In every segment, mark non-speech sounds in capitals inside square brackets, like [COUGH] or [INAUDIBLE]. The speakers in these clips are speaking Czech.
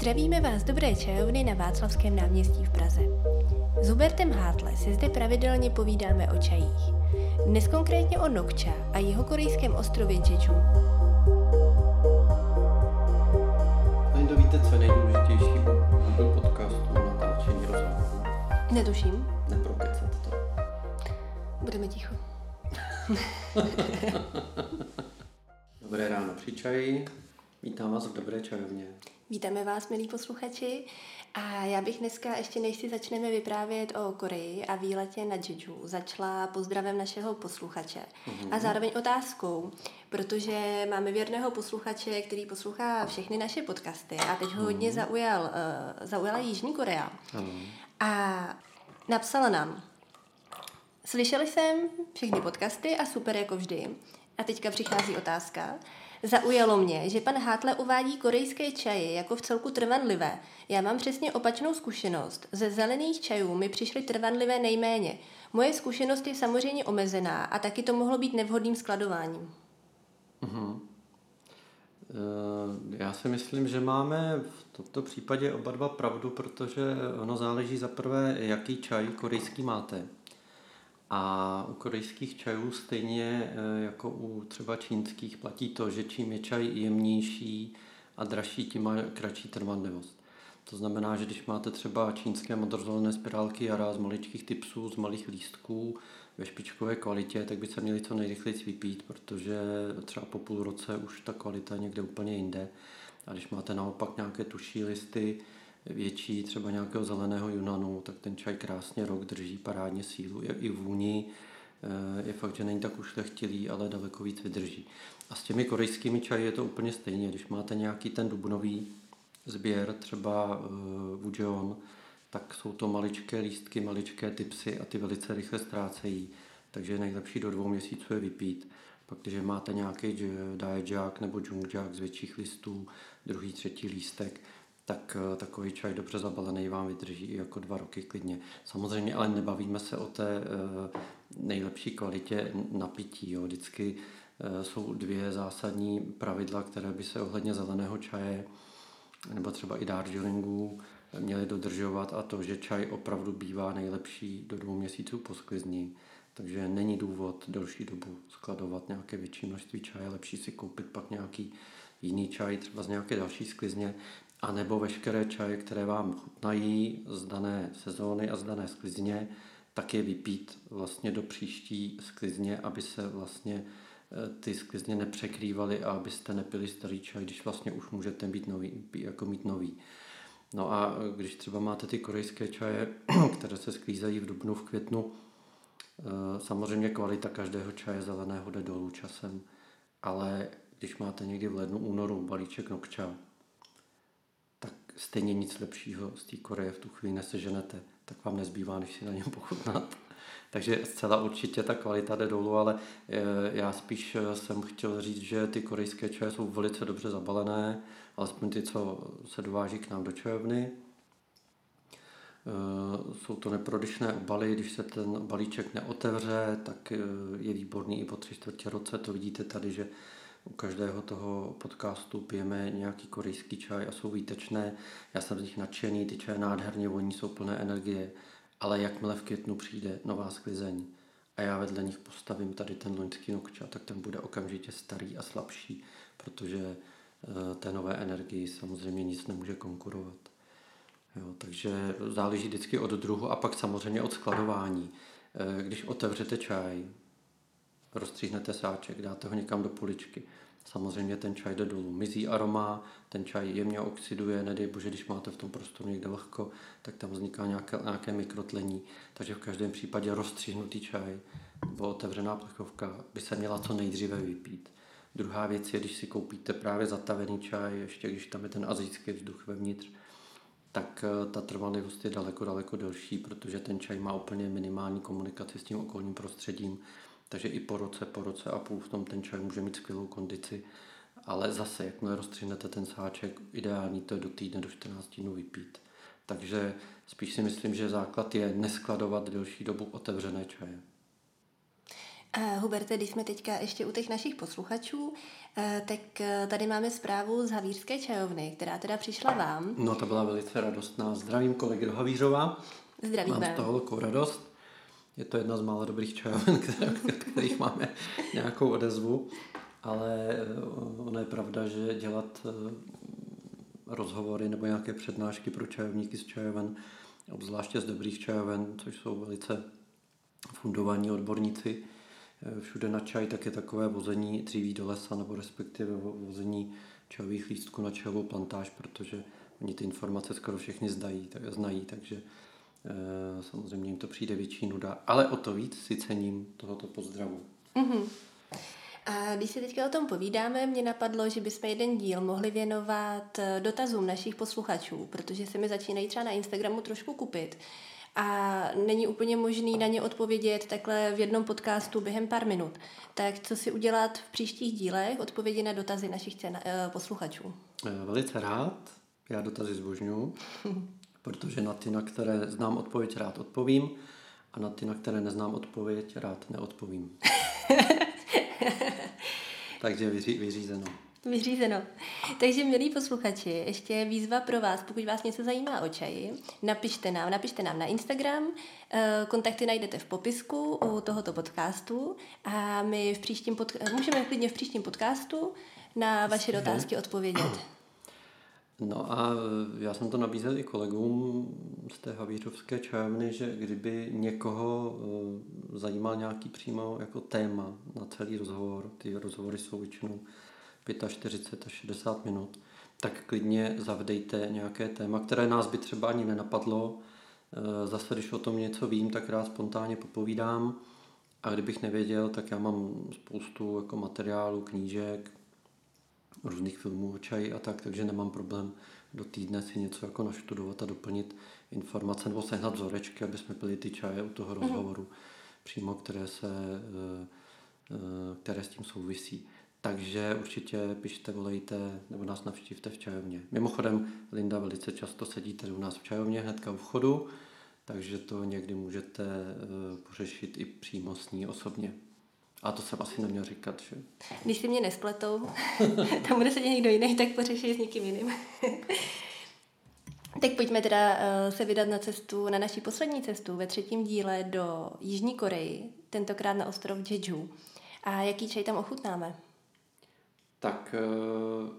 Zdravíme vás dobré čajovny na Václavském náměstí v Praze. S Hubertem Hátle si zde pravidelně povídáme o čajích. Dnes konkrétně o Nokča a jeho korejském ostrově Jeju. To víte, co je nejdůležitější u Google podcastu natáčení rozhovorů? Netuším. Neprokecat to. Budeme ticho. [LAUGHS] Dobré ráno při čaji. Vítám vás v Dobré čajovně. Vítáme vás, milí posluchači. A já bych dneska, ještě než si začneme vyprávět o Koreji a výletě na Jeju, začala pozdravem našeho posluchače. Mm-hmm. A zároveň otázkou, protože máme věrného posluchače, který poslouchá všechny naše podcasty a teď ho hodně zaujal, uh, zaujala Jižní Korea. Mm-hmm. A napsala nám, slyšeli jsem všechny podcasty a super jako vždy. A teďka přichází otázka. Zaujalo mě, že pan Hátle uvádí korejské čaje jako v celku trvanlivé. Já mám přesně opačnou zkušenost. Ze zelených čajů mi přišly trvanlivé nejméně. Moje zkušenost je samozřejmě omezená a taky to mohlo být nevhodným skladováním. Mm-hmm. Já si myslím, že máme v tomto případě oba dva pravdu, protože ono záleží za prvé, jaký čaj korejský máte. A u korejských čajů stejně eh, jako u třeba čínských platí to, že čím je čaj jemnější a dražší, tím má kratší trvanlivost. To znamená, že když máte třeba čínské modrozelené spirálky jara z maličkých typsů, z malých lístků ve špičkové kvalitě, tak by se měli co nejrychleji vypít, protože třeba po půl roce už ta kvalita je někde úplně jinde. A když máte naopak nějaké tuší listy, větší, třeba nějakého zeleného Junanu, tak ten čaj krásně rok drží parádně sílu. I vůni eh, je fakt, že není tak ušlechtilý, ale daleko víc vydrží. A s těmi korejskými čaji je to úplně stejně. Když máte nějaký ten dubnový sběr, třeba uh, Wujeon, tak jsou to maličké lístky, maličké typsy a ty velice rychle ztrácejí. Takže je nejlepší do dvou měsíců je vypít. Pak, když máte nějaký Daejack nebo Jungjack z větších listů, druhý, třetí lístek, tak eh, takový čaj dobře zabalený vám vydrží i jako dva roky klidně. Samozřejmě ale nebavíme se o té eh, nejlepší kvalitě napití. Jo. Vždycky eh, jsou dvě zásadní pravidla, které by se ohledně zeleného čaje nebo třeba i Darjeelingu měly dodržovat a to, že čaj opravdu bývá nejlepší do dvou měsíců po sklizni. Takže není důvod delší dobu skladovat nějaké větší množství čaje, lepší si koupit pak nějaký jiný čaj, třeba z nějaké další sklizně, a nebo veškeré čaje, které vám chutnají z dané sezóny a z dané sklizně, tak je vypít vlastně do příští sklizně, aby se vlastně eh, ty sklizně nepřekrývaly a abyste nepili starý čaj, když vlastně už můžete být nový, jako mít nový. No a když třeba máte ty korejské čaje, [CLEARS THROAT] které se sklízejí v dubnu, v květnu, eh, samozřejmě kvalita každého čaje zeleného jde dolů časem, ale když máte někdy v lednu, únoru balíček nokča, stejně nic lepšího z té Koreje v tu chvíli neseženete, tak vám nezbývá, než si na něm pochutnat. [LAUGHS] Takže zcela určitě ta kvalita jde dolů, ale eh, já spíš eh, jsem chtěl říct, že ty korejské čaje jsou velice dobře zabalené, alespoň ty, co se dováží k nám do čajovny. Eh, jsou to neprodyšné obaly, když se ten balíček neotevře, tak je výborný i po tři čtvrtě roce. To vidíte tady, že u každého toho podcastu pijeme nějaký korejský čaj a jsou výtečné. Já jsem z nich nadšený, ty čaje nádherně voní, jsou plné energie, ale jakmile v květnu přijde nová sklizeň a já vedle nich postavím tady ten loňský nokča, tak ten bude okamžitě starý a slabší, protože eh, té nové energii samozřejmě nic nemůže konkurovat. Jo, takže záleží vždycky od druhu a pak samozřejmě od skladování. Eh, když otevřete čaj, rozstříhnete sáček, dáte ho někam do poličky. Samozřejmě ten čaj jde dolů. Mizí aroma, ten čaj jemně oxiduje, nedej bože, když máte v tom prostoru někde vlhko, tak tam vzniká nějaké, nějaké mikrotlení. Takže v každém případě rozstříhnutý čaj nebo otevřená plechovka by se měla co nejdříve vypít. Druhá věc je, když si koupíte právě zatavený čaj, ještě když tam je ten azijský vzduch vevnitř, tak eh, ta trvanlivost je daleko, daleko delší, protože ten čaj má úplně minimální komunikaci s tím okolním prostředím takže i po roce, po roce a půl v tom ten čaj může mít skvělou kondici. Ale zase, jakmile rozstřihnete ten sáček, ideální to je do týdne, do 14 dnů vypít. Takže spíš si myslím, že základ je neskladovat delší dobu otevřené čaje. Uh, Huberte, když jsme teďka ještě u těch našich posluchačů, uh, tak uh, tady máme zprávu z Havířské čajovny, která teda přišla vám. No, to byla velice radostná. Zdravím kolegy do Havířova. Zdravíme. Mám z toho velkou radost. Je to jedna z mála dobrých čajoven, [LAUGHS] kterých máme nějakou odezvu, ale ono je pravda, že dělat rozhovory nebo nějaké přednášky pro čajovníky z čajoven, obzvláště z dobrých čajoven, což jsou velice fundovaní odborníci, Eh, všude na čaj, tak je takové vození dříví do lesa, nebo respektive vození čajových lístků na čajovou plantáž, protože oni ty informace skoro všechny zdají, tak, znají, takže samozřejmě jim to přijde větší nuda. Ale o to víc si cením tohoto pozdravu. Mm-hmm. A když si teďka o tom povídáme, mě napadlo, že bychom jeden díl mohli věnovat eh, dotazům našich posluchačů, protože se mi začínají třeba na Instagramu trošku kupit a není úplně možný na ně odpovědět takhle v jednom podcastu během pár minut. Tak co si udělat v příštích dílech? Odpovědi na dotazy našich uh, posluchačů. Eh, velice rád. Já dotazy zbožňuji, [LAUGHS] protože na ty, na které znám odpověď, rád odpovím a na ty, na které neznám odpověď, rád neodpovím. [LAUGHS] Takže vyří, vyřízeno. Vyřízeno. Takže, milí posluchači, ještě výzva pro vás, pokud vás něco zajímá o čaji, napište nám, napište nám na Instagram, eh, kontakty najdete v popisku u tohoto podcastu a my v příštím pod, můžeme klidně v příštím podcastu na vaše dotázky odpovědět. No a já jsem to nabízel i kolegům z té havířovské čajovny, že kdyby někoho eh, zajímal nějaký přímo jako téma na celý rozhovor, ty rozhovory jsou většinou 45 až 60 minut, tak klidně zavdejte nějaké téma, které nás by třeba ani nenapadlo. Eh, zase, když o tom něco vím, tak rád spontánně popovídám. A kdybych nevěděl, tak já mám spoustu jako materiálu, knížek, různých filmů o čaji a tak, takže nemám problém do týdne si něco jako naštudovat a doplnit informace nebo sehnat vzorečky, aby jsme pili ty čaje u toho mhm. rozhovoru přímo, které, se, eh, eh, které s tím souvisí. Takže určitě pište, volejte nebo nás navštívte v čajovně. Mimochodem, Linda velice často sedí tady u nás v čajovně hnedka u vchodu, takže to někdy můžete uh, pořešit i přímo s ní osobně. A to jsem asi neměl říkat, že? Když si mě nespletou, [LAUGHS] tam bude sedět někdo jiný, tak pořeší s někým jiným. [LAUGHS] tak pojďme teda uh, se vydat na cestu, na naší poslední cestu ve třetím díle do Jižní Koreji, tentokrát na ostrov Jeju. A jaký čaj tam ochutnáme? Tak eh,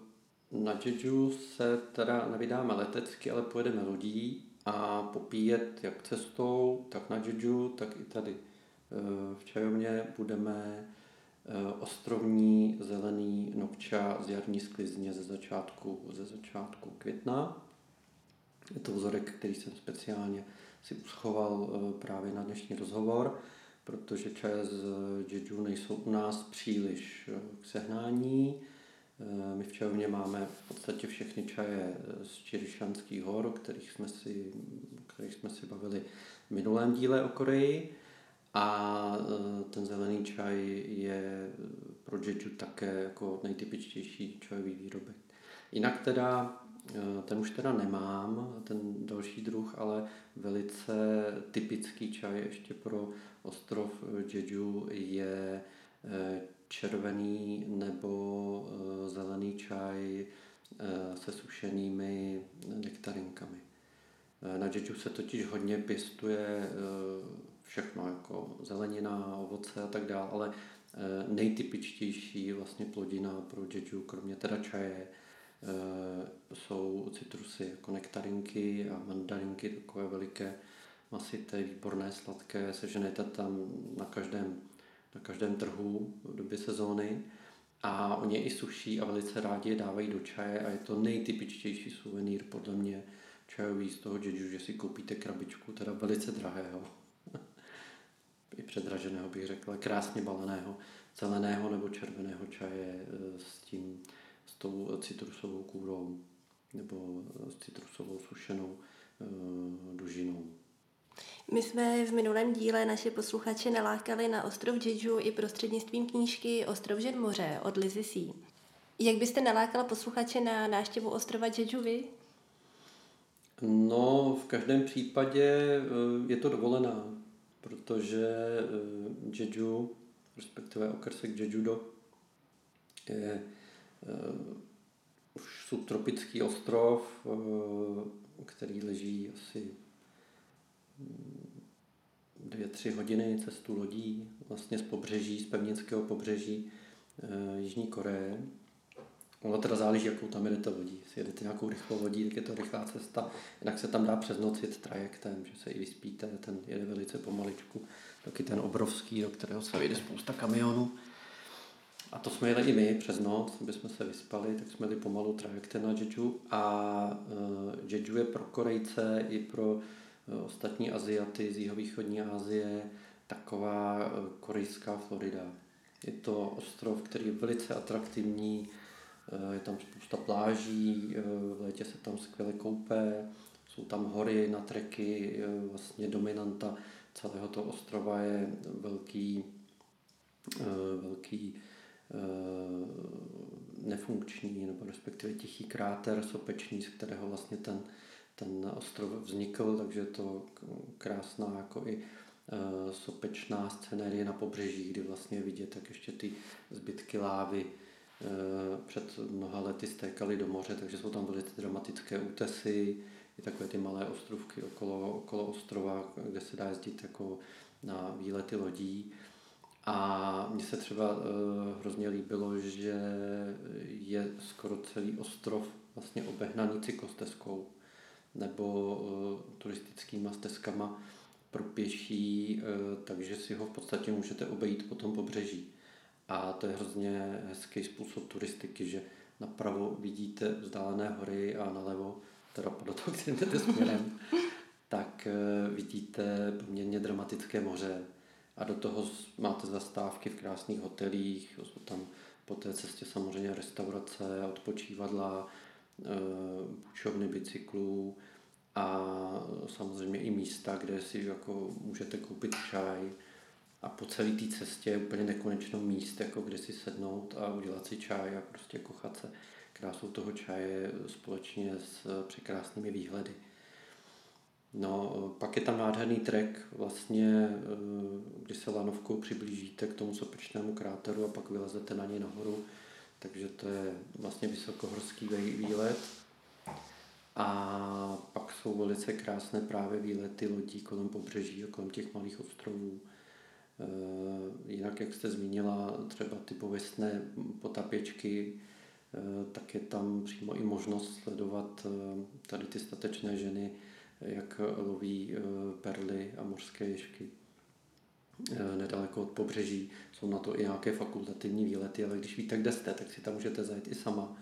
na Jeju se teda nevydáme letecky, ale pojedeme lodí a popíjet jak cestou, tak na Jeju, tak i tady eh, v čajovně budeme eh, ostrovní zelený nokča z jarní sklizně ze začátku, ze začátku května. Je to vzorek, který jsem speciálně si uschoval právě na dnešní rozhovor, protože čaje z Jeju nejsou u nás příliš k sehnání Eh, my v čajovně máme v podstatě všechny čaje z Čirišanských hor, o kterých jsme si, o kterých jsme si bavili v minulém díle o Koreji. A eh, ten zelený čaj je pro Jeju také jako nejtypičtější čajový výrobek. Jinak teda, eh, ten už teda nemám, ten další druh, ale velice typický čaj ještě pro ostrov Jeju je červený nebo zelený čaj se sušenými nektarinkami. Na Jeju se totiž hodně pěstuje všechno, jako zelenina, ovoce a tak dále, ale nejtypičtější vlastně plodina pro Jeju, kromě teda čaje, jsou citrusy jako nektarinky a mandarinky, takové veliké, masité, výborné, sladké, seženete tam na každém na každém trhu v době sezóny. A oni je i suší a velice rádi je dávají do čaje a je to nejtypičtější suvenýr podle mě čajový z toho Jeju, že si koupíte krabičku, teda velice drahého, předraženého bych řekl, krásně baleného, zeleného nebo červeného čaje eh, s tím, s tou citrusovou kůrou nebo s citrusovou sušenou eh, dužinou. My jsme v minulém díle naše posluchače nalákali na ostrov Jeju i prostřednictvím knížky Ostrov žen moře od Lizy C. Jak byste nalákala posluchače na návštěvu ostrova Jeju vy? No, v každém případě eh, je to dovolená, protože eh, Jeju respektive okrsek Jejudo, je uh, už subtropický ostrov, uh, který leží asi dvě, tři hodiny cestu lodí vlastně z pobřeží, z pevnického pobřeží Jižní Koreje. Ono teda záleží, jakou tam jedete lodí. Jestli jedete nějakou rychlou lodí, tak je to rychlá cesta. Jinak se tam dá přes noc jet trajektem, že se i vyspíte, ten jede velice pomaličku. Taky ten obrovský, do kterého se vyjde spousta kamionů. A to jsme jeli i my přes noc, aby jsme se vyspali, tak jsme jeli pomalu trajektem na Jeju. A uh, Jeju je pro Korejce i pro uh, ostatní Aziaty z jihovýchodní Asie taková uh, korejská Florida. Je to ostrov, který je velice atraktivní, je tam spousta pláží, v létě se tam skvěle koupe, jsou tam hory na treky, vlastně dominanta celého toho ostrova je velký, velký nefunkční nebo respektive tichý kráter sopečný, z kterého vlastně ten, ten ostrov vznikl, takže je to krásná jako i sopečná scenérie na pobřeží, kdy vlastně vidět tak ještě ty zbytky lávy Eh, před mnoha lety stékaly do moře, takže jsou tam velice dramatické útesy, i takové ty malé ostrovky okolo, okolo ostrova, kde se dá jezdit jako na výlety lodí. A mně se třeba uh, hrozně líbilo, že je skoro celý ostrov vlastně obehnaný cyklostezkou nebo uh, turistickýma stezkama pro pěší, uh, takže si ho v podstatě můžete obejít po tom pobřeží. A to je hrozně hezký způsob turistiky, že napravo vidíte vzdálené hory a nalevo, teda podle toho, kterým jdete směrem, tak eh, vidíte poměrně dramatické moře. A do toho máte zastávky v krásných hotelích, jsou tam po té cestě samozřejmě restaurace, odpočívadla, eh, půjčovny bicyklů a samozřejmě i místa, kde si jako můžete koupit čaj, a po celé té cestě je úplně nekonečno míst, jako kde si sednout a udělat si čaj a prostě kochat se krásou toho čaje společně s překrásnými výhledy. No, pak je tam nádherný trek, vlastně, eh, kdy se lanovkou přiblížíte k tomu sopečnému kráteru a pak vylezete na něj nahoru, takže to je vlastně vysokohorský výlet. A pak jsou velice krásné právě výlety lodí kolem pobřeží a kolem těch malých ostrovů. Eh, jinak, jak jste zmínila, třeba ty pověstné potapěčky, eh, tak je tam přímo i možnost sledovat eh, tady ty statečné ženy, jak loví perly a mořské ješky nedaleko od pobřeží. Jsou na to i nějaké fakultativní výlety, ale když víte, kde jste, tak si tam můžete zajít i sama.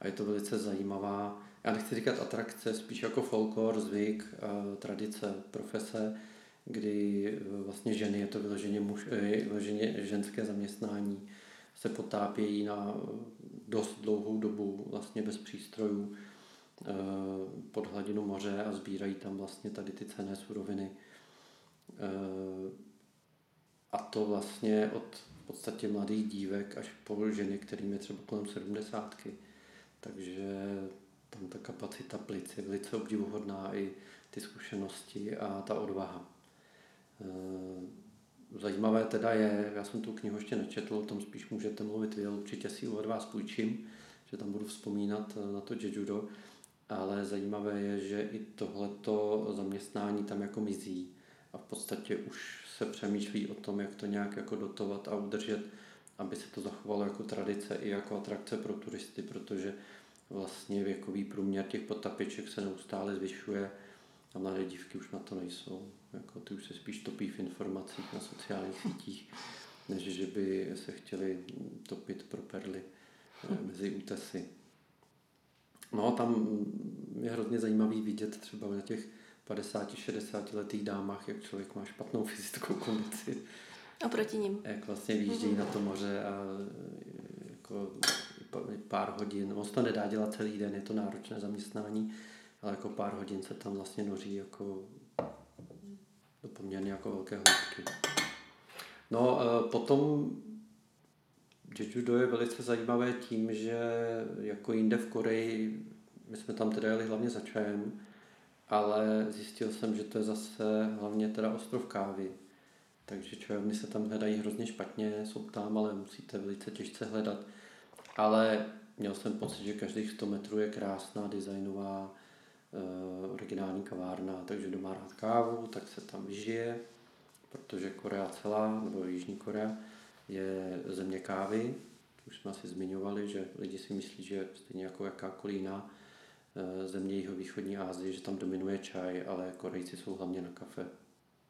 A je to velice zajímavá, já nechci říkat atrakce, spíš jako folklor, zvyk, tradice, profese, kdy eh, vlastně ženy, je to vyloženě, muž, eh, vyloženě ženské zaměstnání, se potápějí na eh, dost dlouhou dobu vlastně bez přístrojů pod hladinu moře a sbírají tam vlastně tady ty cené suroviny. A to vlastně od v podstatě mladých dívek až po ženy, kterým je třeba kolem sedmdesátky. Takže tam ta kapacita plic je velice obdivuhodná i ty zkušenosti a ta odvaha. Eh, zajímavé teda je, já jsem tu knihu ještě nečetl, o tom spíš můžete mluvit vy, určitě si od vás půjčím, že tam budu vzpomínat eh, na to Jejudo, ale zajímavé je, že i tohleto zaměstnání tam jako mizí a v podstatě už se přemýšlí o tom, jak to nějak jako dotovat a udržet, aby se to zachovalo jako tradice i jako atrakce pro turisty, protože vlastně věkový průměr těch potapěček se neustále zvyšuje a mladé dívky už na to nejsou. Jako ty už se spíš topí v informacích na sociálních sítích, [LAUGHS] než že by se chtěli topit pro perly eh, mezi útesy. No tam je hrozně zajímavý vidět třeba na těch 50-60 letých dámách, jak člověk má špatnou fyzickou kondici. A proti ním. Jak vlastně výjíždějí na to moře a jako pár hodin. On to nedá dělat celý den, je to náročné zaměstnání, ale jako pár hodin se tam vlastně noří jako poměrně jako velké hloubky. No, potom Jeju je velice zajímavé tím, že jako jinde v Koreji, my jsme tam teda jeli hlavně za čajem, ale zjistil jsem, že to je zase hlavně teda ostrov kávy. takže čajovny se tam hledají hrozně špatně, jsou tam, ale musíte velice těžce hledat. Ale měl jsem pocit, že každých 100 metrů je krásná designová originální kavárna, takže kdo má rád kávu, tak se tam vyžije, protože Korea celá, nebo Jižní Korea, je země kávy. Už jsme asi zmiňovali, že lidi si myslí, že stejně jako jakákoliv jiná uh, země jeho východní Asie, že tam dominuje čaj, ale Korejci jsou hlavně na kafe.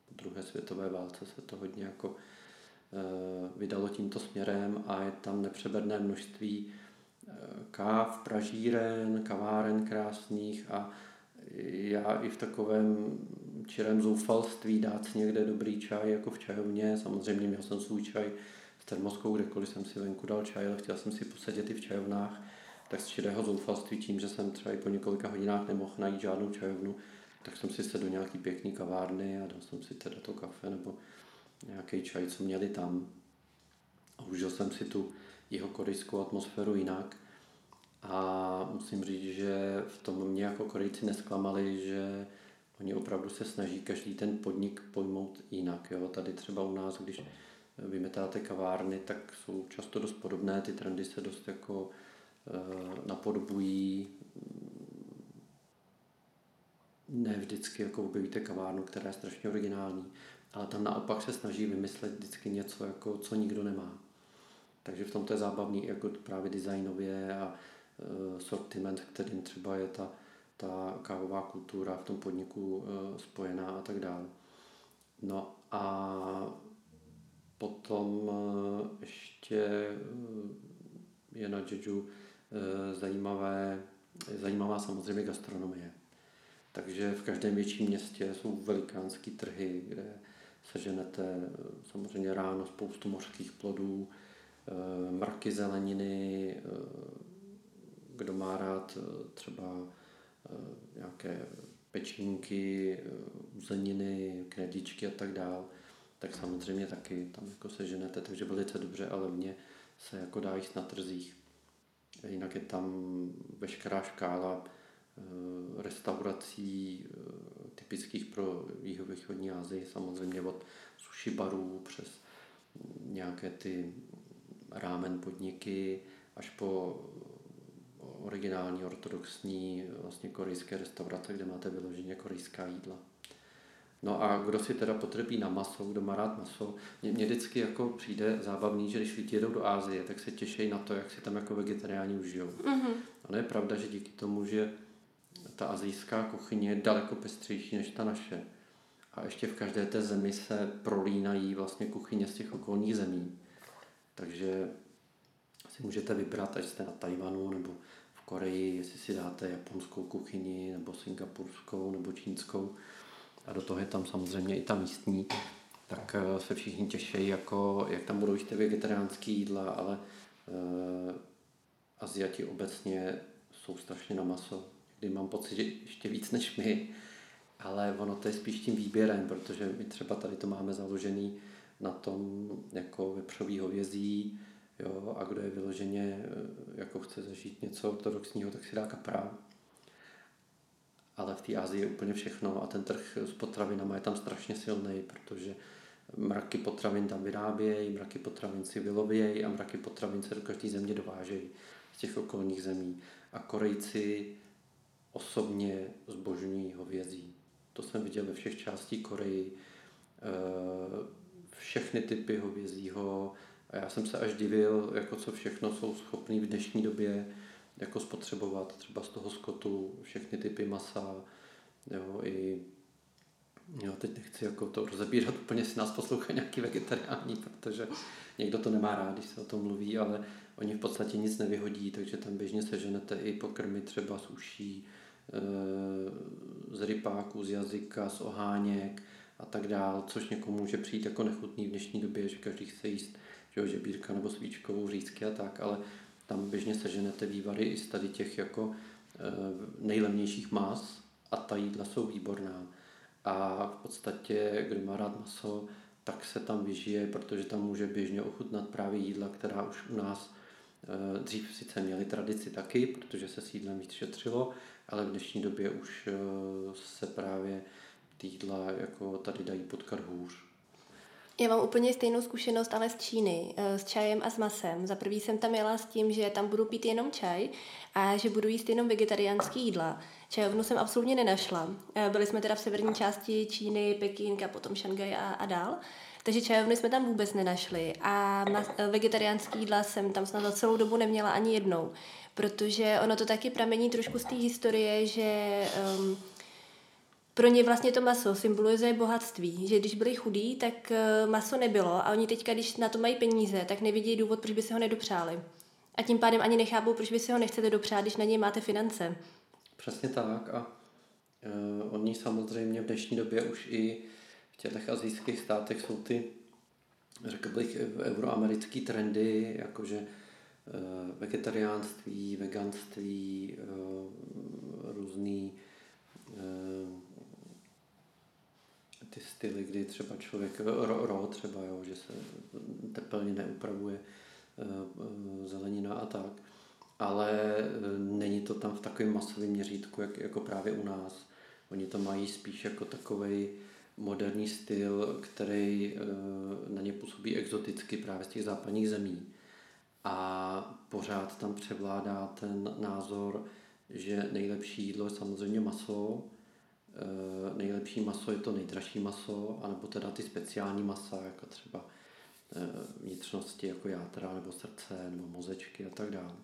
Po druhé světové válce se to hodně jako uh, vydalo tímto směrem a je tam nepřeberné množství káv, pražíren, kaváren krásných a já i v takovém čirém zoufalství dát někde dobrý čaj, jako v čajovně. Samozřejmě měl jsem svůj čaj s termoskou, kdekoliv jsem si venku dal čaj, ale chtěl jsem si posadit i v čajovnách. Tak z čirého zoufalství tím, že jsem třeba i po několika hodinách nemohl najít žádnou čajovnu, tak jsem si se do nějaký pěkný kavárny a dal jsem si teda to kafe nebo nějaký čaj, co měli tam. A užil jsem si tu jeho korejskou atmosféru jinak. A musím říct, že v tom mě jako Korejci nesklamali, že oni opravdu se snaží každý ten podnik pojmout jinak. Jo. Tady třeba u nás, když vymetáte kavárny, tak jsou často dost podobné, ty trendy se dost jako e, napodobují. Ne vždycky jako objevíte kavárnu, která je strašně originální, ale tam naopak se snaží vymyslet vždycky něco, jako, co nikdo nemá. Takže v tom to je zábavný jako právě designově a sortiment, kterým třeba je ta, ta kávová kultura v tom podniku e, spojená a tak dále. No a potom e, ještě je na Jeju zajímavé, zajímavá samozřejmě gastronomie. Takže v každém větším městě jsou velikánské trhy, kde seženete samozřejmě ráno spoustu mořských plodů, Eh, mraky zeleniny, eh, kdo má rád eh, třeba nějaké pečínky, uzeniny, knedlíčky a tak dál, tak samozřejmě taky tam jako seženete, takže velice dobře, ale mě se jako dá jíst na trzích. Jinak je tam veškerá škála restaurací typických pro jihovýchodní Asii, samozřejmě od sushi barů přes nějaké ty rámen podniky až po originální ortodoxní vlastně korejské restaurace, kde máte vyloženě korejská jídla. No a kdo si teda potřebí na maso, kdo má rád maso, mě, mě vždycky jako přijde zábavný, že když lidi jedou do Ázie, tak se těší na to, jak si tam jako vegetariáni užijou. Mm-hmm. A je pravda, že díky tomu, že ta azijská kuchyně je daleko pestřejší než ta naše. A ještě v každé té zemi se prolínají vlastně kuchyně z těch okolních zemí. Takže si můžete vybrat, ať jste na Tajvanu nebo Koreji, jestli si dáte japonskou kuchyni, nebo singapurskou, nebo čínskou. A do toho je tam samozřejmě i ta místní. Tak eh, se všichni těší, jako, jak tam budou ty vegetariánské jídla, ale uh, Aziati obecně jsou strašně na maso. Kdy mám pocit, že ještě víc než my, ale ono to je spíš tím výběrem, protože my třeba tady to máme založený na tom jako vepřový hovězí, jo, a kdo je vyloženě, eh, jako chce zažít něco ortodoxního, tak si dá kapra. Ale v té Asii je úplně všechno a ten trh s potravinama je tam strašně silný, protože mraky potravin tam vyrábějí, mraky potravin si vylovějí a mraky potravin se do každé země dovážejí z těch okolních zemí. A Korejci osobně zbožňují hovězí. To jsem viděl ve všech částí Koreji. Eh, všechny typy hovězího a já jsem se až divil, jako co všechno jsou schopní v dnešní době jako spotřebovat, třeba z toho skotu, všechny typy masa, jo, i Jo, teď nechci jako to rozebírat, úplně si nás poslouchá nějaký vegetariální, protože někdo to nemá rád, když se o tom mluví, ale oni v podstatě nic nevyhodí, takže tam běžně seženete i pokrmy třeba z uší, eh, z rypáků, z jazyka, z oháněk, a tak dál, což někomu může přijít jako nechutný v dnešní době, že každý chce jíst že žebírka nebo svíčkovou řízky a tak, ale tam běžně seženete vývary i z tady těch jako e, nejlevnějších mas a ta jídla jsou výborná. A v podstatě, kdo má rád maso, tak se tam vyžije, protože tam může běžně ochutnat právě jídla, která už u nás e, dřív sice měly tradici taky, protože se s jídlem víc šetřilo, ale v dnešní době už e, se právě ty jídla jako tady dají potkat hůř. Já mám úplně stejnou zkušenost, ale z Číny, eh, s čajem a s masem. Za prvý jsem tam jela s tím, že tam budu pít jenom čaj a že budu jíst jenom vegetariánský jídla. Čajovnu jsem absolutně nenašla. Eh, byli jsme teda v severní části Číny, Peking a potom Šangaj a, a dál. Takže čajovny jsme tam vůbec nenašli a mas- vegetariánský jídla jsem tam snad za celou dobu neměla ani jednou, protože ono to taky pramení trošku z té historie, že um, pro ně vlastně to maso symbolizuje bohatství, že když byli chudí, tak maso nebylo a oni teďka, když na to mají peníze, tak nevidí důvod, proč by si ho nedopřáli. A tím pádem ani nechápou, proč by si ho nechcete dopřát, když na něj máte finance. Přesně tak a uh, oni samozřejmě v dnešní době už i v těch azijských státech jsou ty, řekl bych, euroamerické trendy, jakože uh, vegetariánství, veganství, uh, různý uh, ty styly, kdy třeba člověk, ro, ro třeba, jo, že se tepelně neupravuje uh, zelenina a tak, ale není to tam v takovém masovém měřítku, jak, jako právě u nás. Oni to mají spíš jako takový moderní styl, který na ně působí exoticky právě z těch západních zemí. A pořád tam převládá ten názor, že nejlepší jídlo je samozřejmě maso, Eh, nejlepší maso je to nejdražší maso, anebo teda ty speciální masa, jako třeba eh, vnitřnosti jako játra nebo srdce nebo mozečky a tak dále.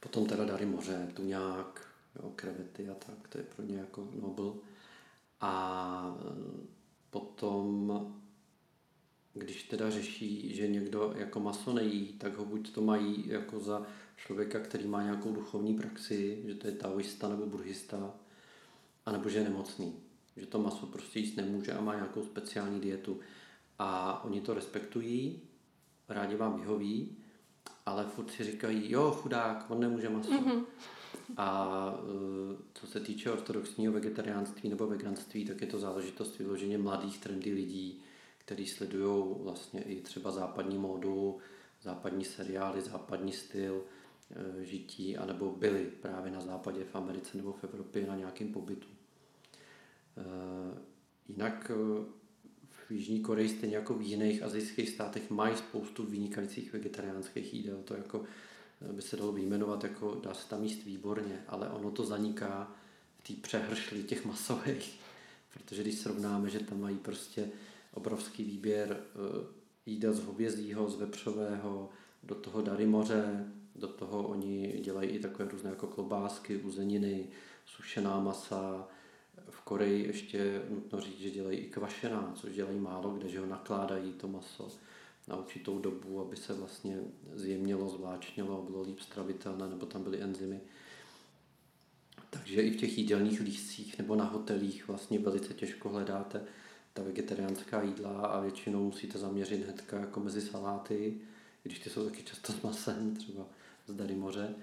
Potom teda dary moře, tuňák, jo, krevety a tak, to je pro ně jako nobl. A eh, potom, když teda řeší, že někdo jako maso nejí, tak ho buď to mají jako za člověka, který má nějakou duchovní praxi, že to je taoista nebo buddhista, anebo že je nemocný, že to maso prostě jíst nemůže a má nějakou speciální dietu. A oni to respektují, rádi vám vyhoví, ale furt si říkají, jo, chudák, on nemůže maso. Mm-hmm. A e, co se týče ortodoxního vegetariánství nebo veganství, tak je to záležitost vyloženě mladých trendy lidí, kteří sledují vlastně i třeba západní módu, západní seriály, západní styl, Eh, žití, anebo byli právě na západě v Americe nebo v Evropě na nějakém pobytu. Eh, jinak eh, v Jižní Koreji, stejně jako v jiných azijských státech, mají spoustu vynikajících vegetariánských jídel. To jako by se dalo vyjmenovat, jako dá se tam jíst výborně, ale ono to zaniká v té přehršli těch masových. [LAUGHS] Protože když srovnáme, že tam mají prostě obrovský výběr jídel z hovězího, z vepřového, do toho dary moře, do toho oni dělají i takové různé jako klobásky, uzeniny, sušená masa. V Koreji ještě nutno říct, že dělají i kvašená, což dělají málo kde, že ho nakládají to maso na určitou dobu, aby se vlastně zjemnilo, zvláčnilo, bylo líp stravitelné, nebo tam byly enzymy. Takže i v těch jídelních lístcích nebo na hotelích vlastně velice těžko hledáte ta vegetariánská jídla a většinou musíte zaměřit hnedka jako mezi saláty, když ty jsou taky často s masem, třeba z Dary moře,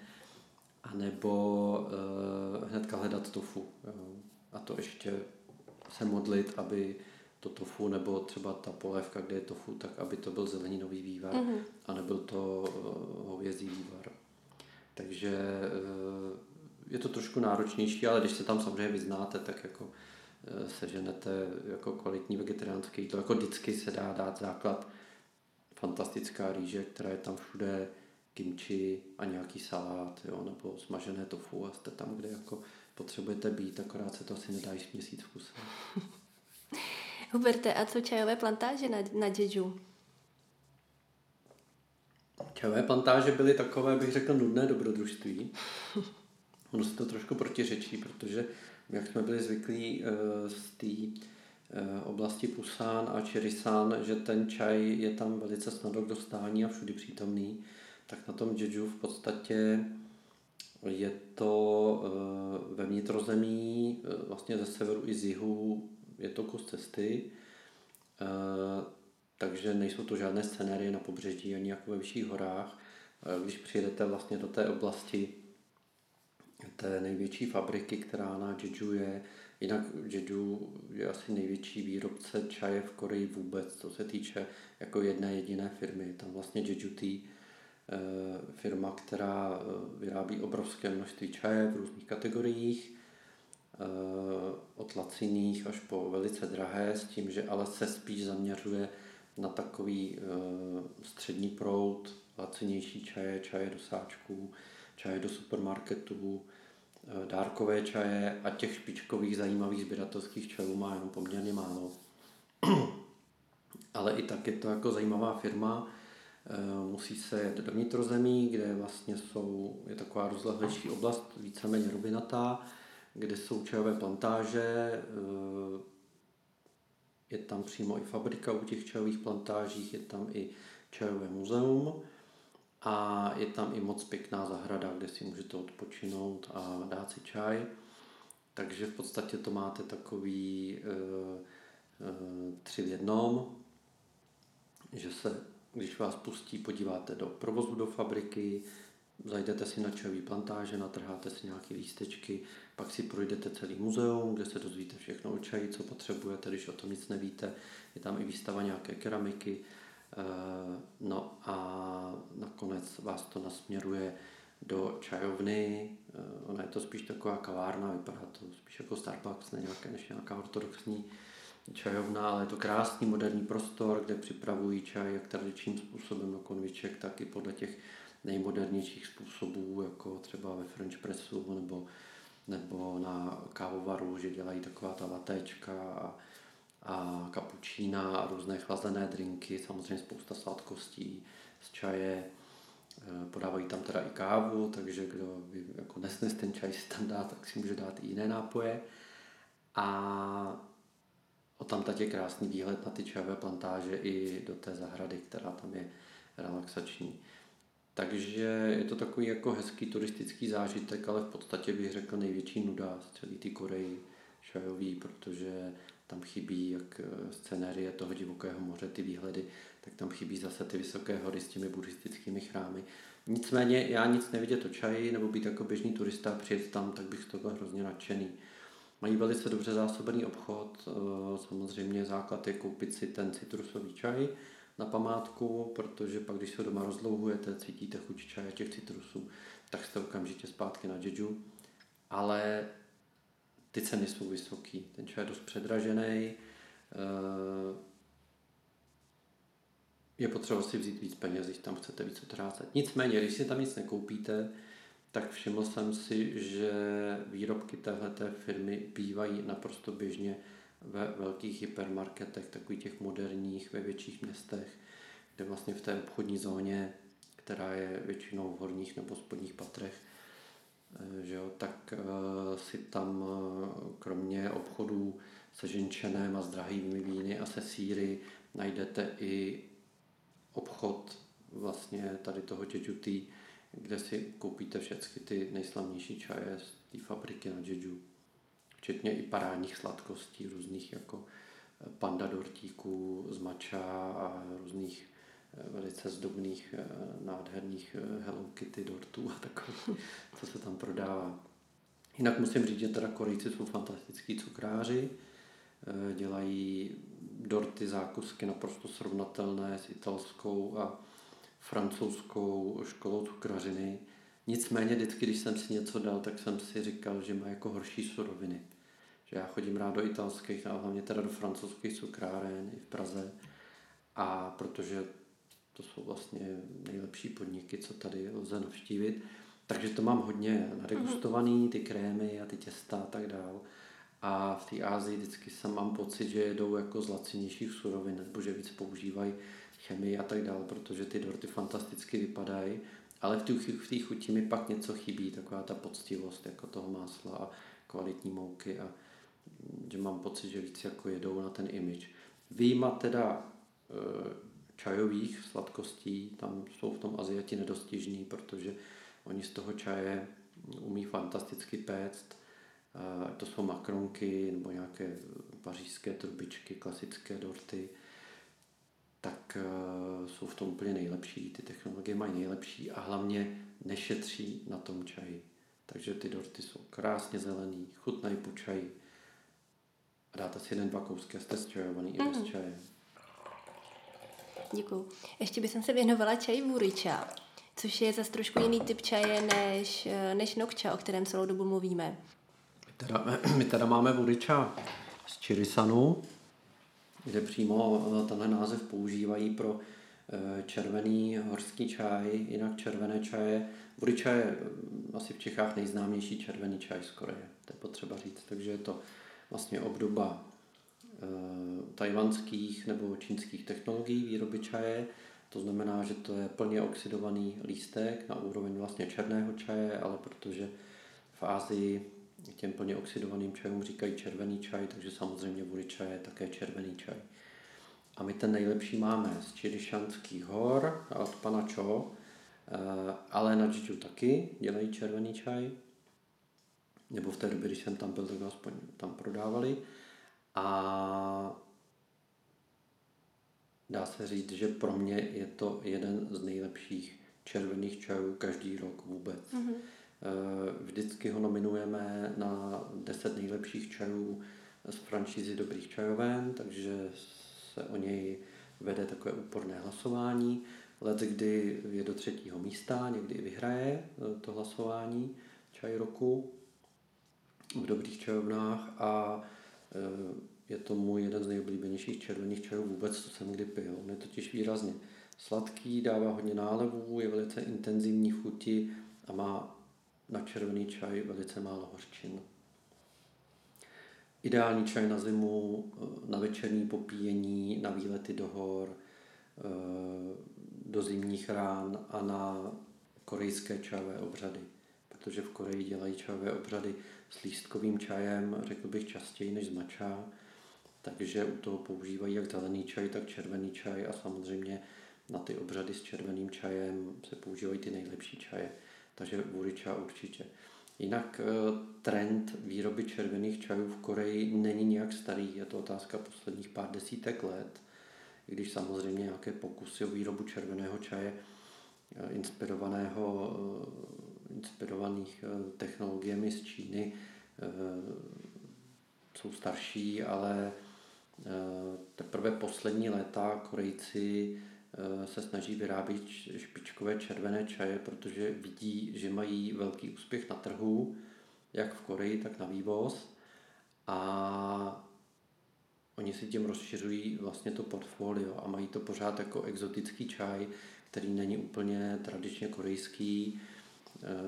anebo uh, hnedka hledat tofu. Jo. A to ještě se modlit, aby to tofu, nebo třeba ta polévka, kde je tofu, tak aby to byl zeleninový vývar, mm-hmm. a nebyl to uh, hovězí vývar. Takže uh, je to trošku náročnější, ale když se tam samozřejmě vyznáte, tak jako uh, seženete jako kvalitní vegetariánský to jako vždycky se dá dát základ fantastická rýže, která je tam všude, kimči a nějaký salát, jo, nebo smažené tofu a jste tam, kde jako potřebujete být, akorát se to asi nedá jíst měsíc v kuse. [LAUGHS] Huberte, a co čajové plantáže na, na Jeju? Čajové plantáže byly takové, bych řekl, nudné dobrodružství. [LAUGHS] Ono se to trošku protiřečí, protože jak jsme byli zvyklí uh, z té uh, oblasti Pusan a Cherisan, že ten čaj je tam velice snadno k dostání a všudy přítomný, tak na tom Jeju v podstatě je to eh, ve vnitrozemí, eh, vlastně ze severu i z jihu, je to kus cesty, eh, takže nejsou to žádné scenérie na pobřeží ani jako ve vyšších horách. Když přijedete vlastně do té oblasti té největší fabriky, která na Jeju je, jinak Jeju je asi největší výrobce čaje v Koreji vůbec, co se týče jako jedné jediné firmy. Tam vlastně Jeju Tea firma, která eh, vyrábí obrovské množství čaje v různých kategoriích. od laciných až po velice drahé, s tím, že ale se spíš zaměřuje na takový střední proud, lacinější čaje, čaje do sáčků, čaje do supermarketů, dárkové čaje a těch špičkových zajímavých sběratelských čajů má jenom poměrně málo. [CLEARS THROAT] ale i tak je to jako zajímavá firma, Eh, musí se jet do vnitrozemí, kde vlastně jsou, je taková rozlehlejší oblast, víceméně rubinatá, kde jsou čajové plantáže, eh, je tam přímo i fabrika u těch čajových plantážích, je tam i čajové muzeum a je tam i moc pěkná zahrada, kde si můžete odpočinout a dát si čaj. Takže v podstatě to máte takový e, e, tři v jednom, že se když vás pustí, podíváte do provozu do fabriky, zajdete si na čajové plantáže, natrháte si nějaké lístečky, pak si projdete celý muzeum, kde se dozvíte všechno o čaji, co potřebujete, když o tom nic nevíte. Je tam i výstava nějaké keramiky. Eh, no a nakonec vás to nasměruje do čajovny. Eh, ona je to spíš taková kavárna, vypadá to spíš jako Starbucks, ne nějaké, než nějaká ortodoxní čajovna, ale je to krásný moderní prostor, kde připravují čaj jak tradičním způsobem na konviček, tak i podle těch nejmodernějších způsobů, jako třeba ve French pressu nebo, nebo na kávovaru, že dělají taková ta latéčka a, a kapučína a různé chlazené drinky, samozřejmě spousta sladkostí z čaje. E, podávají tam teda i kávu, takže kdo jako nesnes ten čaj si tam dá, tak si může dát i jiné nápoje. A O tam je krásný výhled na ty čajové plantáže i do té zahrady, která tam je relaxační. Takže je to takový jako hezký turistický zážitek, ale v podstatě bych řekl největší nuda z celé ty Koreji šajový, protože tam chybí jak eh, scenérie toho divokého moře, ty výhledy, tak tam chybí zase ty vysoké hory s těmi buddhistickými chrámy. Nicméně já nic nevidět o čaji, nebo být jako běžný turista přijet tam, tak bych z toho byl hrozně nadšený. Mají velice dobře zásobený obchod, eh, samozřejmě základ je koupit si ten citrusový čaj na památku, protože pak, když se doma rozlouhujete, cítíte chuť čaje těch citrusů, tak jste okamžitě zpátky na Jeju. Ale ty ceny jsou vysoký, ten čaj je dost předražený, eh, je potřeba si vzít víc peněz, když tam chcete víc utrácet. Nicméně, když si tam nic nekoupíte, tak všiml jsem si, že výrobky téhleté firmy bývají naprosto běžně ve velkých hypermarketech, takových těch moderních, ve větších městech, kde vlastně v té obchodní zóně, která je většinou v horních nebo spodních patrech, eh, že jo, tak eh, si tam eh, kromě obchodů se ženčenem a s drahými víny a se síry najdete i obchod vlastně tady toho Jeju kde si koupíte všechny ty nejslavnější čaje z té fabriky na Jeju. Včetně i parádních sladkostí, různých jako eh, panda dortíků z mača a různých eh, velice zdobných, eh, nádherných Hello Kitty dortů a takových, [LAUGHS] co se tam prodává. Jinak musím říct, že teda Korejci jsou fantastický cukráři, dělají dorty, zákusky naprosto srovnatelné s italskou a francouzskou školou cukrařiny. Nicméně vždycky, když jsem si něco dal, tak jsem si říkal, že má jako horší suroviny. Že já chodím rád do italských a hlavně teda do francouzských cukráren i v Praze. A protože to jsou vlastně nejlepší podniky, co tady lze navštívit. Takže to mám hodně nadegustovaný, ty krémy a ty těsta a tak dál. A v té Ázii vždycky jsem mám pocit, že jedou jako z lacinějších surovin, nebo že víc používají chemii a tak dále, protože ty dorty fantasticky vypadají, ale v té v chuti mi pak něco chybí, taková ta poctivost jako toho másla a kvalitní mouky a že mám pocit, že víc jako jedou na ten image. Výjima teda e, čajových sladkostí, tam jsou v tom Aziati nedostižní, protože oni z toho čaje umí fantasticky péct. E, to jsou makronky nebo nějaké pařížské trubičky, klasické dorty tak uh, jsou v tom úplně nejlepší, ty technologie mají nejlepší a hlavně nešetří na tom čaji. Takže ty dorty jsou krásně zelený, chutnají po čaji. A dáte si jeden, dva kousky a jste zčajovaný mm. i bez mhm. čaje. Děkuju. Ještě bych se věnovala čaji Vuriča, což je zase trošku jiný typ čaje než, eh, než nokča, o kterém celou dobu mluvíme. Teda, [CLEARS THROAT] my teda máme vodiča z Čirisanu, kde přímo tenhle název používají pro eh, červený horský čaj, jinak červené čaje. Vodiča je mm, asi v Čechách nejznámější červený čaj z Koreje, to je potřeba říct. Takže je to vlastně obdoba tajvanských nebo čínských technologií výroby čaje. To znamená, že to je plně oxidovaný lístek na úroveň vlastně černého čaje, ale protože v Ázii těm plně oxidovaným čajům říkají červený čaj, takže samozřejmě vodiča je také červený čaj. A my ten nejlepší máme z Čirišanských hor od pana Cho, eh, ale na Jiu taky dělají červený čaj. Nebo v té době, když jsem tam byl, tak aspoň tam prodávali. A dá se říct, že pro mě je to jeden z nejlepších červených čajů každý rok vůbec. Mm-hmm. Vždycky ho nominujeme na 10 nejlepších čajů z franšízy Dobrých čajoven, takže se o něj vede takové úporné hlasování. Let, kdy je do třetího místa, někdy i vyhraje eh, to hlasování čaj roku v dobrých čajovnách a eh, je to můj jeden z nejoblíbenějších červených čajů vůbec, co jsem kdy pil. On je totiž výrazně sladký, dává hodně nálevů, je velice intenzivní chuti a má na červený čaj velice málo hořčin. Ideální čaj na zimu, eh, na večerní popíjení, na výlety do hor, eh, do zimních rán a na korejské čajové obřady. Protože v Koreji dělají čajové obřady s lístkovým čajem, řekl bych častěji než s mača, takže u toho používají jak zelený čaj, tak červený čaj a samozřejmě na ty obřady s červeným čajem se používají ty nejlepší čaje takže vuriča určitě. Jinak eh, trend výroby červených čajů v Koreji není nějak starý, je to otázka posledních pár desítek let, i když samozřejmě nějaké pokusy o výrobu červeného čaje eh, inspirovaného, eh, inspirovaných technologiemi z Číny jsou starší, ale teprve poslední léta Korejci se snaží vyrábět špičkové červené čaje, protože vidí, že mají velký úspěch na trhu, jak v Koreji, tak na vývoz. A oni si tím rozšiřují vlastně to portfolio a mají to pořád jako exotický čaj, který není úplně tradičně korejský eh,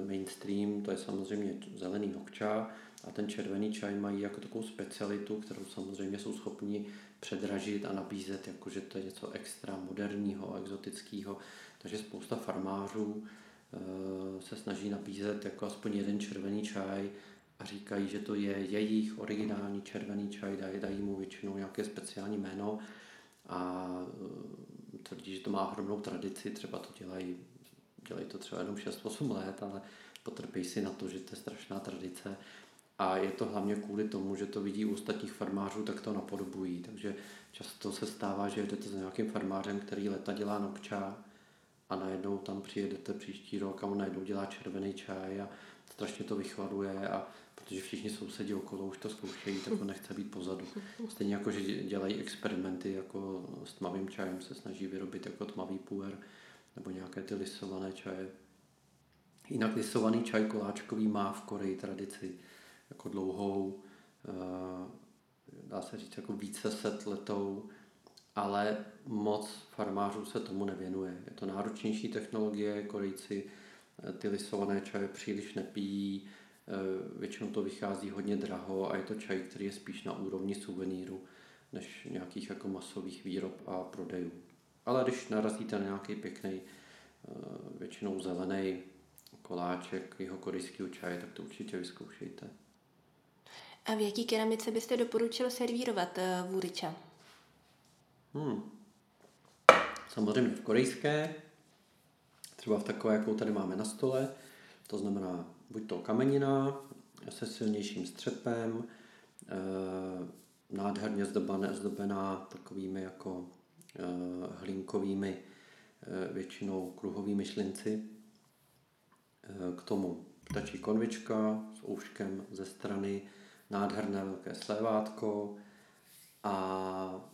mainstream, to je samozřejmě zelený hokča a ten červený čaj mají jako takovou specialitu, kterou samozřejmě jsou schopni předražit a nabízet, jakože to je něco extra moderního, exotického. Takže spousta farmářů e, se snaží nabízet jako aspoň jeden červený čaj a říkají, že to je jejich originální červený čaj, dají, dají mu většinou nějaké speciální jméno a e, tvrdí, že to má ohromnou tradici, třeba to dělají, dělají to třeba jenom 6-8 let, ale potrpí si na to, že to je strašná tradice a je to hlavně kvůli tomu, že to vidí u ostatních farmářů, tak to napodobují. Takže často se stává, že jdete za nějakým farmářem, který leta dělá nokča a najednou tam přijedete příští rok a on najednou dělá červený čaj a strašně to vychvaluje a protože všichni sousedí okolo už to zkoušejí, tak to nechce být pozadu. Stejně jako, že dělají experimenty jako s tmavým čajem, se snaží vyrobit jako tmavý puer nebo nějaké ty lisované čaje. Jinak lisovaný čaj koláčkový má v Koreji tradici jako dlouhou, eh, dá se říct jako více set letou, ale moc farmářů se tomu nevěnuje. Je to náročnější technologie, Korejci eh, ty lisované čaje příliš nepijí, eh, většinou to vychází hodně draho a je to čaj, který je spíš na úrovni suveníru, než nějakých jako masových výrob a prodejů. Ale když narazíte na nějaký pěkný, většinou zelený koláček jeho korejského čaje, tak to určitě vyzkoušejte. A v jaký keramice byste doporučil servírovat uh, vůryča? Hmm. Samozřejmě v korejské, třeba v takové, jakou tady máme na stole, to znamená buď to kamenina se silnějším střepem, e, nádherně zdobená, zdobená takovými jako hlinkovými, e, většinou kruhovými šlinci. E, k tomu stačí konvička s ouškem ze strany, nádherné velké slévátko a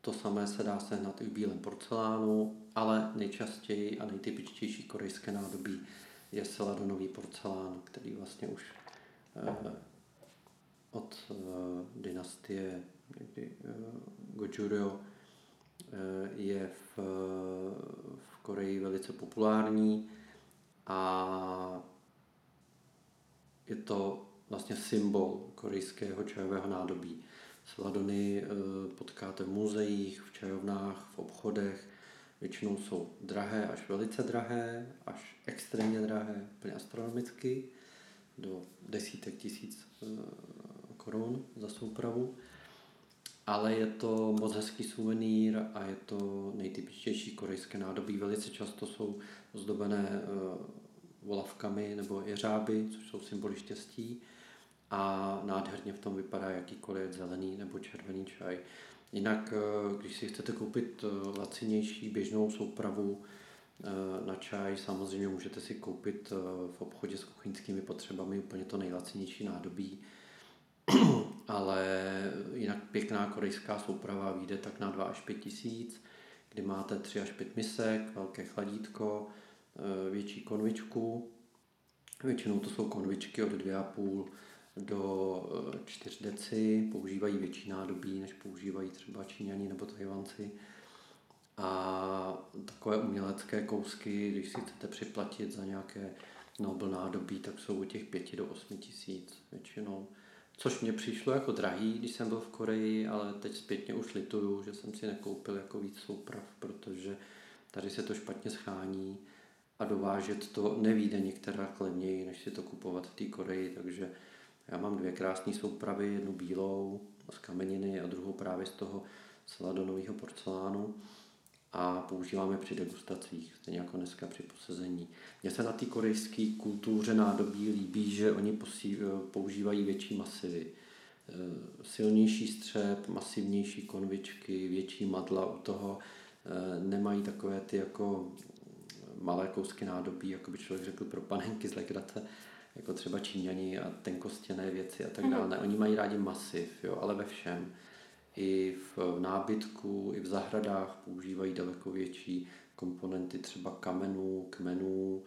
to samé se dá sehnat i v bílém porcelánu, ale nejčastěji a nejtypičtější korejské nádobí je seladonový porcelán, který vlastně už eh, dynastie někdy, Gojuryeo je v, v Koreji velice populární a je to vlastně symbol korejského čajového nádobí. Sladony potkáte v muzeích, v čajovnách, v obchodech. Většinou jsou drahé až velice drahé, až extrémně drahé, úplně astronomicky, do desítek tisíc korun za soupravu ale je to moc hezký suvenýr a je to nejtypičtější korejské nádobí. Velice často jsou zdobené uh, volavkami nebo jeřáby, což jsou symboly štěstí a nádherně v tom vypadá jakýkoliv zelený nebo červený čaj. Jinak, uh, když si chcete koupit uh, lacinější běžnou soupravu na čaj, samozřejmě můžete si koupit v obchodě s kuchyňskými potřebami úplně to nejlacinější nádobí, ale jinak pěkná korejská souprava vyjde tak na 2 až 5 tisíc, kdy máte 3 až 5 misek, velké chladítko, eh, větší konvičku. Většinou to jsou konvičky od 2,5 do 4 eh, deci, používají větší nádobí, než používají třeba Číňani nebo Tajvanci. A takové umělecké kousky, když si chcete připlatit za nějaké Nobel nádobí, tak jsou u těch 5 do 8 tisíc většinou. Což mě přišlo jako drahý, když jsem byl v Koreji, ale teď zpětně už lituju, že jsem si nekoupil jako víc souprav, protože tady se to špatně schání a dovážet to nevíde některá levněji, než si to kupovat v té Koreji, takže já mám dvě krásné soupravy, jednu bílou z kameniny a druhou právě z toho sladonového porcelánu a používáme při degustacích, stejně jako dneska při posezení. Mně se na té korejské kultuře nádobí líbí, že oni posí, používají větší masivy. E, silnější střep, masivnější konvičky, větší madla u toho, e, nemají takové ty jako malé kousky nádobí, jako by člověk řekl pro panenky z legrace, jako třeba Číňani a tenkostěné věci a tak mhm. dále. Oni mají rádi masiv, jo, ale ve všem i v nábytku, i v zahradách používají daleko větší komponenty třeba kamenů, kmenů,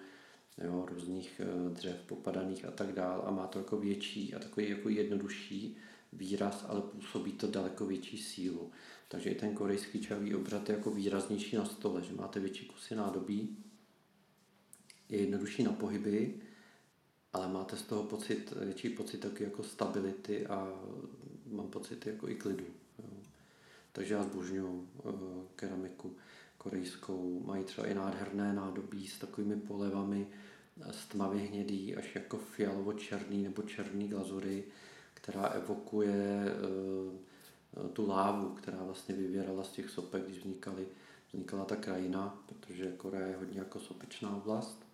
jo, různých eh, dřev popadaných a tak dál a má to jako větší a takový jako jednodušší výraz, ale působí to daleko větší sílu. Takže i ten korejský čavý obřad je jako výraznější na stole, že máte větší kusy nádobí, je jednodušší na pohyby, ale máte z toho pocit, větší pocit taky jako stability a mám pocit jako i klidu. Takže já zbožňuju uh, keramiku korejskou. Mají třeba i nádherné nádobí s takovými polevami z eh, tmavě hnědý až jako fialovo-černý nebo černý glazury, která evokuje uh, tu lávu, která vlastně vyvěrala z těch sopek, když vznikaly, vznikala ta krajina, protože Korea je hodně jako sopičná oblast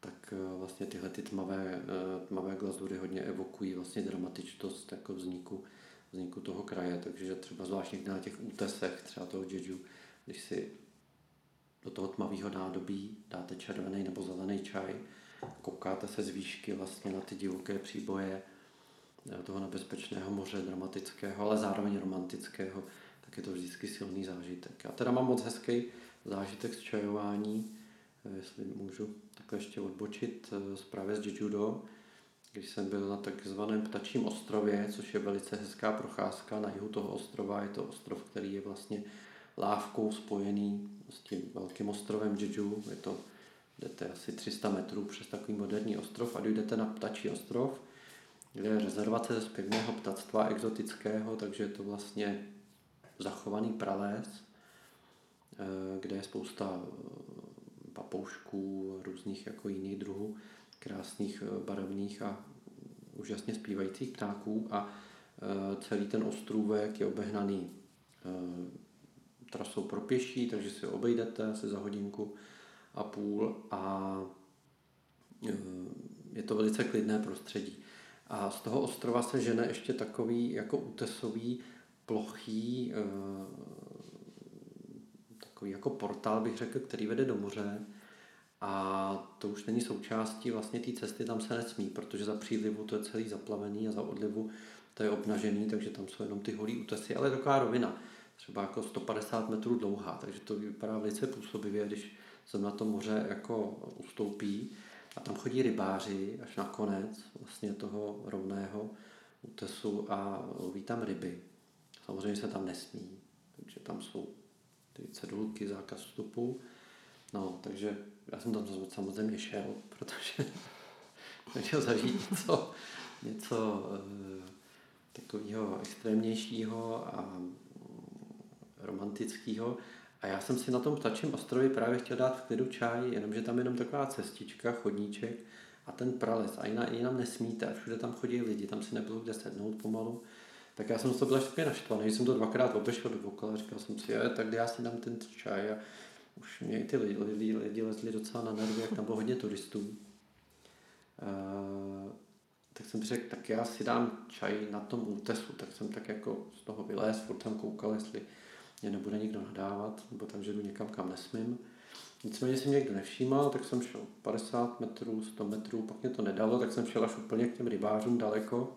tak vlastně tyhle ty tmavé, tmavé glazury hodně evokují vlastně dramatičnost jako vzniku vzniku toho kraje, takže třeba zvláště na těch útesech třeba toho Jeju, když si do toho tmavého nádobí dáte červený nebo zelený čaj, koukáte se z výšky vlastně na ty divoké příboje eh, toho nebezpečného moře, dramatického, ale zároveň romantického, tak je to vždycky silný zážitek. Já teda mám moc hezký zážitek z čajování, eh, jestli můžu takhle ještě odbočit eh, právě z Jeju-do, když jsem byl na takzvaném Ptačím ostrově, což je velice hezká procházka na jihu toho ostrova. Je to ostrov, který je vlastně lávkou spojený s tím velkým ostrovem Jeju. Je to, jdete asi 300 metrů přes takový moderní ostrov a dojdete na Ptačí ostrov, kde je rezervace z pěkného ptactva exotického, takže je to vlastně zachovaný prales, eh, kde je spousta eh, papoušků, různých jako jiných druhů krásných eh, barevných a úžasně zpívajících ptáků a eh, celý ten ostrůvek je obehnaný eh, trasou pro pěší, takže si obejdete asi za hodinku a půl a je to velice klidné prostředí. A z toho ostrova se žene ještě takový jako útesový, plochý, takový jako portál bych řekl, který vede do moře a to už není součástí vlastně té cesty, tam se nesmí, protože za přílivu to je celý zaplavený a za odlivu to je obnažený, takže tam jsou jenom ty holí útesy, ale je taková rovina, třeba jako 150 metrů dlouhá, takže to vypadá velice působivě, když se na to moře jako ustoupí a tam chodí rybáři až na konec vlastně toho rovného útesu a loví tam ryby. Samozřejmě se tam nesmí, takže tam jsou ty cedulky, zákaz vstupu. No, takže já jsem tam samozřejmě šel, protože [LAUGHS] jsem chtěl zažít něco, něco e, takového extrémnějšího a romantického. A já jsem si na tom ptačím ostrově právě chtěl dát v klidu čaj, jenomže tam jenom taková cestička, chodníček a ten prales. A jinak, jinam nesmíte, a všude tam chodí lidi, tam si nebylo kde sednout pomalu. Tak já jsem z toho byl až takový naštvaný, jsem to dvakrát obešel do a říkal jsem si, je, tak já si dám ten čaj a už mě i ty lidi, lidi, lidi lezli docela na nervy, jak tam bylo hodně turistů. Uh, tak jsem řekl, tak já si dám čaj na tom útesu, tak jsem tak jako z toho vylez, furt tam koukal, jestli mě nebude nikdo nadávat, nebo takže jdu někam, kam nesmím. Nicméně si mě někdo nevšímal, tak jsem šel 50 metrů, 100 metrů, pak mě to nedalo, tak jsem šel až úplně k těm rybářům daleko.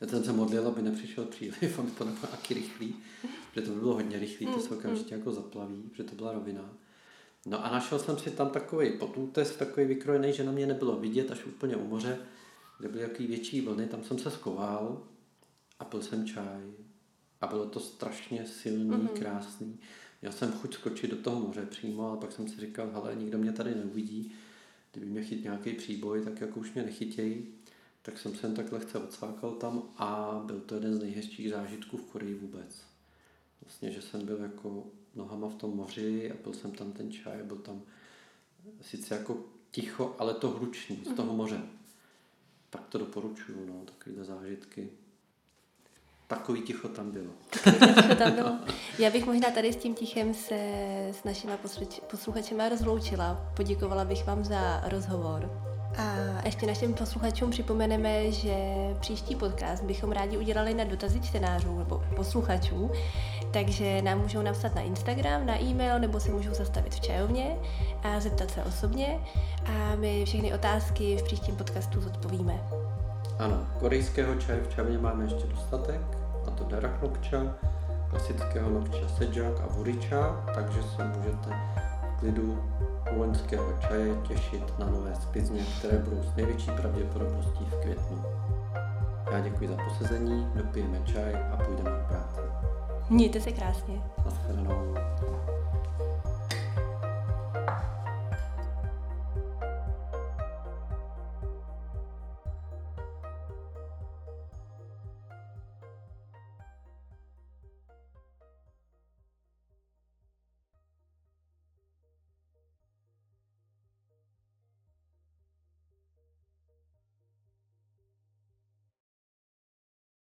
Teď jsem se modlil, aby nepřišel příliv, [LAUGHS] aby to nebylo taky rychlý, protože to by bylo hodně rychlý, to se mm, okamžitě mm. jako zaplaví, protože to byla rovina. No a našel jsem si tam takový potůtes, takový vykrojený, že na mě nebylo vidět až úplně u moře, kde byly jaký větší vlny, tam jsem se skoval a pil jsem čaj. A bylo to strašně silný, mm-hmm. krásný. Měl jsem chuť skočit do toho moře přímo, ale pak jsem si říkal, hele, nikdo mě tady neuvidí. Kdyby mě chyt nějaký příboj, tak jako už mě nechytějí. Tak jsem se tak lehce odsvákal tam a byl to jeden z nejhezčích zážitků v Koreji vůbec. Vlastně, že jsem byl jako nohama v tom moři a pil jsem tam ten čaj, byl tam sice jako ticho, ale to hluční z toho mhm. moře. Tak to doporučuju, no, takovýhle zážitky. Takový ticho tam bylo. Takový ticho tam bylo. [LAUGHS] Já bych možná tady s tím tichem se s našimi posluchačemi rozloučila. Poděkovala bych vám za rozhovor. A ještě našim posluchačům připomeneme, že příští podcast bychom rádi udělali na dotazy čtenářů nebo posluchačů, takže nám můžou napsat na Instagram, na e-mail nebo se můžou zastavit v čajovně a zeptat se osobně a my všechny otázky v příštím podcastu zodpovíme. Ano, korejského čaje v čajovně máme ještě dostatek, a to darak nokča, klasického nokča sejak a vuriča, takže se můžete klidu loňského čaje těšit na nové sklizně, které budou s největší pravděpodobností v květnu. Já děkuji za posezení, dopijeme čaj a půjdeme do práce. Mějte se krásně. Naschledanou.